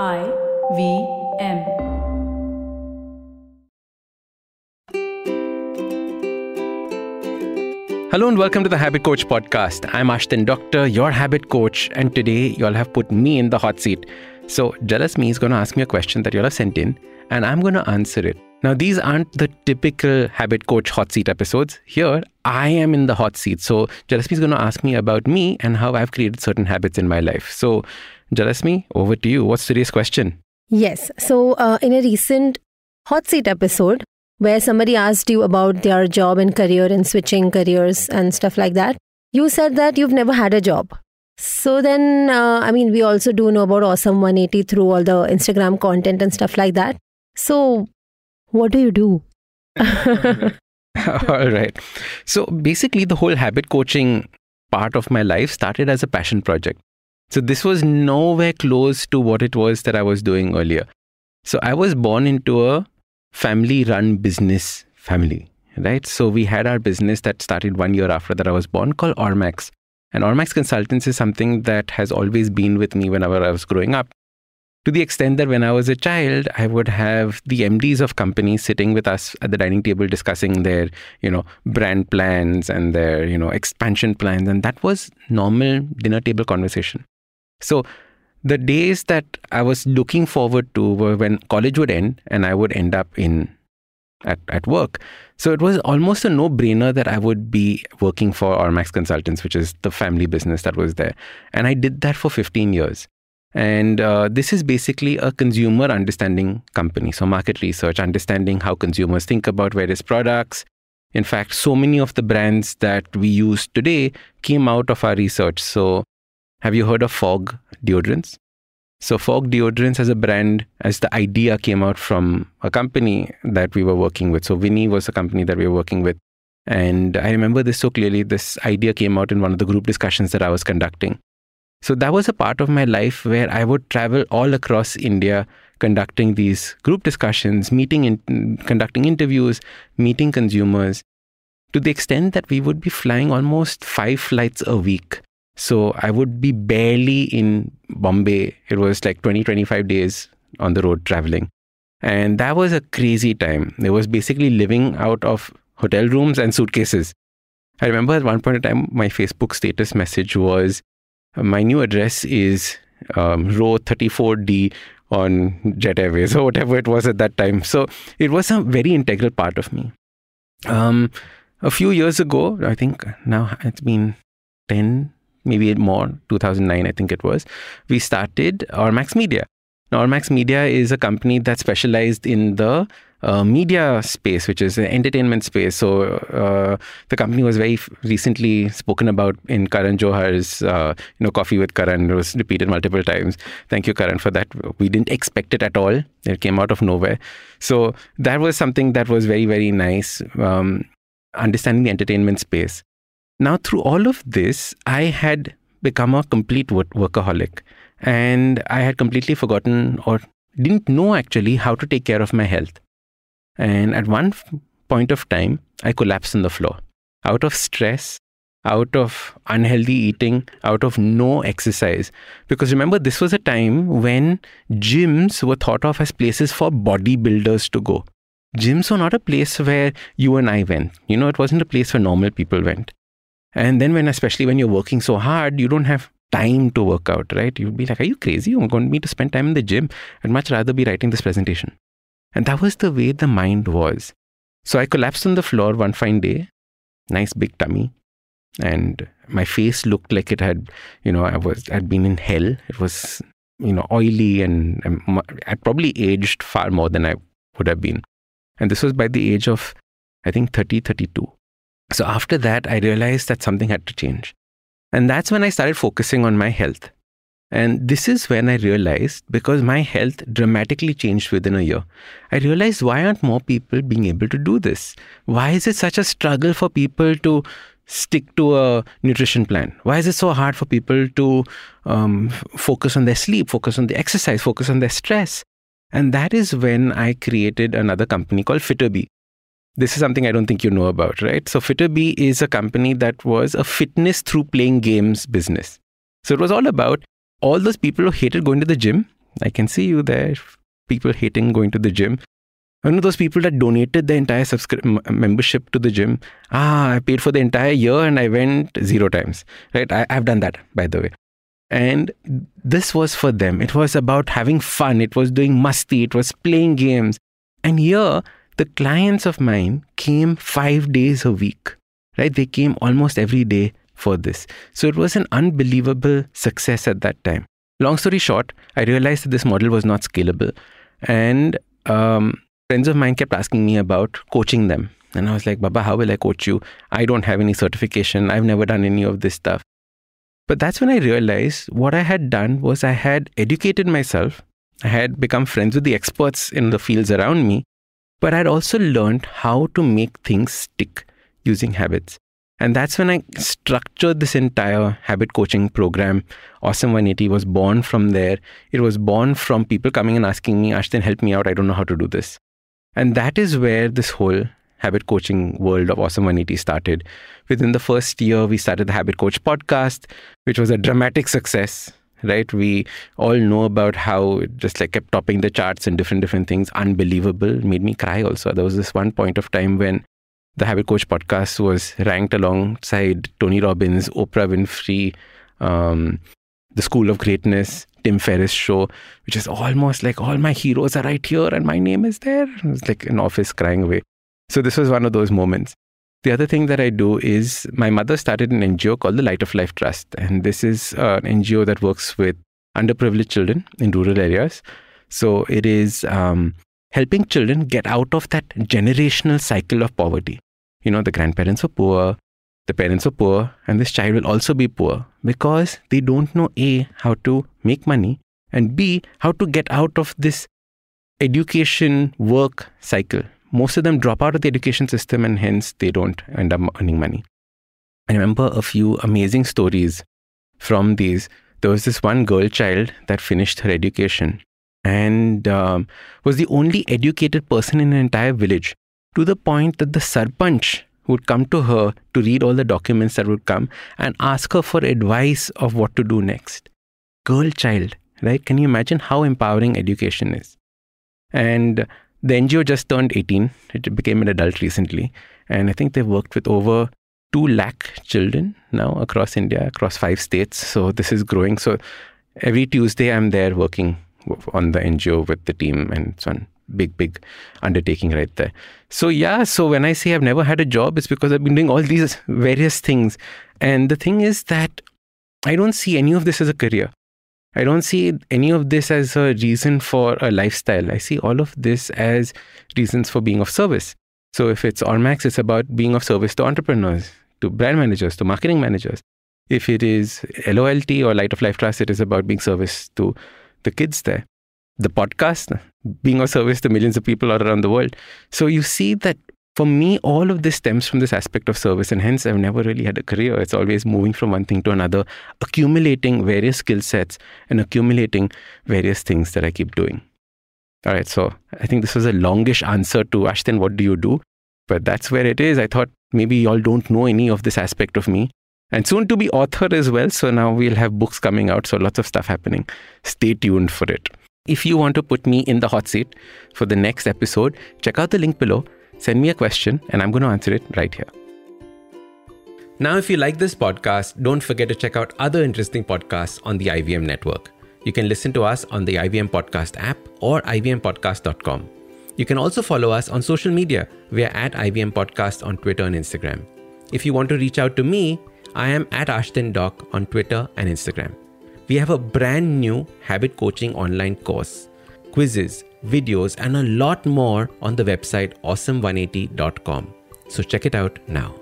I V M. Hello and welcome to the Habit Coach podcast. I'm Ashdin Doctor, your habit coach, and today y'all have put me in the hot seat. So, Jealous Me is going to ask me a question that y'all have sent in, and I'm going to answer it. Now, these aren't the typical habit coach hot seat episodes. Here, I am in the hot seat. So, Jealous Me is going to ask me about me and how I've created certain habits in my life. So, Jealous Me, over to you. What's today's question? Yes. So, uh, in a recent hot seat episode, where somebody asked you about their job and career and switching careers and stuff like that, you said that you've never had a job. So then, uh, I mean, we also do know about Awesome 180 through all the Instagram content and stuff like that. So, what do you do? All right. So, basically, the whole habit coaching part of my life started as a passion project. So, this was nowhere close to what it was that I was doing earlier. So, I was born into a family run business family, right? So we had our business that started one year after that I was born called Ormax. And Ormax Consultants is something that has always been with me whenever I was growing up. To the extent that when I was a child, I would have the MDs of companies sitting with us at the dining table discussing their, you know, brand plans and their, you know, expansion plans. And that was normal dinner table conversation. So the days that I was looking forward to were when college would end and I would end up in at, at work. So it was almost a no brainer that I would be working for Ormax Consultants, which is the family business that was there. And I did that for 15 years. And uh, this is basically a consumer understanding company. So, market research, understanding how consumers think about various products. In fact, so many of the brands that we use today came out of our research. So, have you heard of Fogg deodorants? So, Fogg deodorants as a brand, as the idea came out from a company that we were working with. So, Vini was a company that we were working with. And I remember this so clearly. This idea came out in one of the group discussions that I was conducting. So, that was a part of my life where I would travel all across India conducting these group discussions, meeting, in, conducting interviews, meeting consumers to the extent that we would be flying almost five flights a week so I would be barely in Bombay. It was like 20, 25 days on the road traveling. And that was a crazy time. It was basically living out of hotel rooms and suitcases. I remember at one point in time, my Facebook status message was My new address is um, row 34D on Jet Airways or whatever it was at that time. So it was a very integral part of me. Um, a few years ago, I think now it's been 10, maybe more, 2009, I think it was, we started Ormax Media. Now, Ormax Media is a company that specialized in the uh, media space, which is the entertainment space. So uh, the company was very recently spoken about in Karan Johar's, uh, you know, Coffee with Karan. It was repeated multiple times. Thank you, Karan, for that. We didn't expect it at all. It came out of nowhere. So that was something that was very, very nice. Um, understanding the entertainment space. Now, through all of this, I had become a complete workaholic and I had completely forgotten or didn't know actually how to take care of my health. And at one point of time, I collapsed on the floor out of stress, out of unhealthy eating, out of no exercise. Because remember, this was a time when gyms were thought of as places for bodybuilders to go. Gyms were not a place where you and I went. You know, it wasn't a place where normal people went. And then when, especially when you're working so hard, you don't have time to work out, right? You'd be like, are you crazy? You're going to me to spend time in the gym. I'd much rather be writing this presentation. And that was the way the mind was. So I collapsed on the floor one fine day, nice big tummy, and my face looked like it had, you know, I was had been in hell. It was, you know, oily and, and I'd probably aged far more than I would have been. And this was by the age of, I think, 30, 32. So after that, I realized that something had to change. And that's when I started focusing on my health. And this is when I realized because my health dramatically changed within a year. I realized why aren't more people being able to do this? Why is it such a struggle for people to stick to a nutrition plan? Why is it so hard for people to um, focus on their sleep, focus on the exercise, focus on their stress? And that is when I created another company called FitterBee. This is something I don't think you know about, right? So FitterBee is a company that was a fitness through playing games business. So it was all about all those people who hated going to the gym, I can see you there. People hating going to the gym. One of those people that donated the entire subscri- membership to the gym. Ah, I paid for the entire year and I went zero times. Right? I, I've done that, by the way. And this was for them. It was about having fun. It was doing musty. It was playing games. And here, the clients of mine came five days a week. Right? They came almost every day for this. So it was an unbelievable success at that time. Long story short, I realized that this model was not scalable. And um, friends of mine kept asking me about coaching them. And I was like, Baba, how will I coach you? I don't have any certification. I've never done any of this stuff. But that's when I realized what I had done was I had educated myself. I had become friends with the experts in the fields around me. But I'd also learned how to make things stick using habits. And that's when I structured this entire habit coaching program. Awesome 180 was born from there. It was born from people coming and asking me, Ashdin, help me out. I don't know how to do this. And that is where this whole habit coaching world of Awesome 180 started. Within the first year, we started the Habit Coach podcast, which was a dramatic success. Right, we all know about how it just like kept topping the charts and different different things. Unbelievable, made me cry. Also, there was this one point of time when the Habit Coach podcast was ranked alongside Tony Robbins, Oprah Winfrey, um, the School of Greatness, Tim Ferriss show, which is almost like all my heroes are right here and my name is there. It was like an office crying away. So this was one of those moments. The other thing that I do is my mother started an NGO called the Light of Life Trust. And this is an NGO that works with underprivileged children in rural areas. So it is um, helping children get out of that generational cycle of poverty. You know, the grandparents were poor, the parents are poor, and this child will also be poor because they don't know A, how to make money, and B, how to get out of this education work cycle. Most of them drop out of the education system and hence they don't end up earning money. I remember a few amazing stories from these. There was this one girl child that finished her education and um, was the only educated person in an entire village to the point that the sarpanch would come to her to read all the documents that would come and ask her for advice of what to do next. Girl child, right? Can you imagine how empowering education is? And the NGO just turned 18. It became an adult recently. And I think they've worked with over 2 lakh children now across India, across five states. So this is growing. So every Tuesday, I'm there working on the NGO with the team, and it's one big, big undertaking right there. So, yeah, so when I say I've never had a job, it's because I've been doing all these various things. And the thing is that I don't see any of this as a career. I don't see any of this as a reason for a lifestyle. I see all of this as reasons for being of service. So if it's Ormax, it's about being of service to entrepreneurs, to brand managers, to marketing managers. If it is LOLT or Light of Life Trust, it is about being service to the kids there. The podcast, being of service to millions of people all around the world. So you see that for me, all of this stems from this aspect of service, and hence I've never really had a career. It's always moving from one thing to another, accumulating various skill sets and accumulating various things that I keep doing. All right, so I think this was a longish answer to Ashdin, what do you do? But that's where it is. I thought maybe y'all don't know any of this aspect of me and soon to be author as well. So now we'll have books coming out. So lots of stuff happening. Stay tuned for it. If you want to put me in the hot seat for the next episode, check out the link below, send me a question, and I'm going to answer it right here. Now, if you like this podcast, don't forget to check out other interesting podcasts on the IVM network. You can listen to us on the IVM Podcast app or ivmpodcast.com. You can also follow us on social media. We are at IVM Podcast on Twitter and Instagram. If you want to reach out to me, I am at Ashdin Doc on Twitter and Instagram. We have a brand new habit coaching online course, quizzes, videos, and a lot more on the website awesome180.com. So check it out now.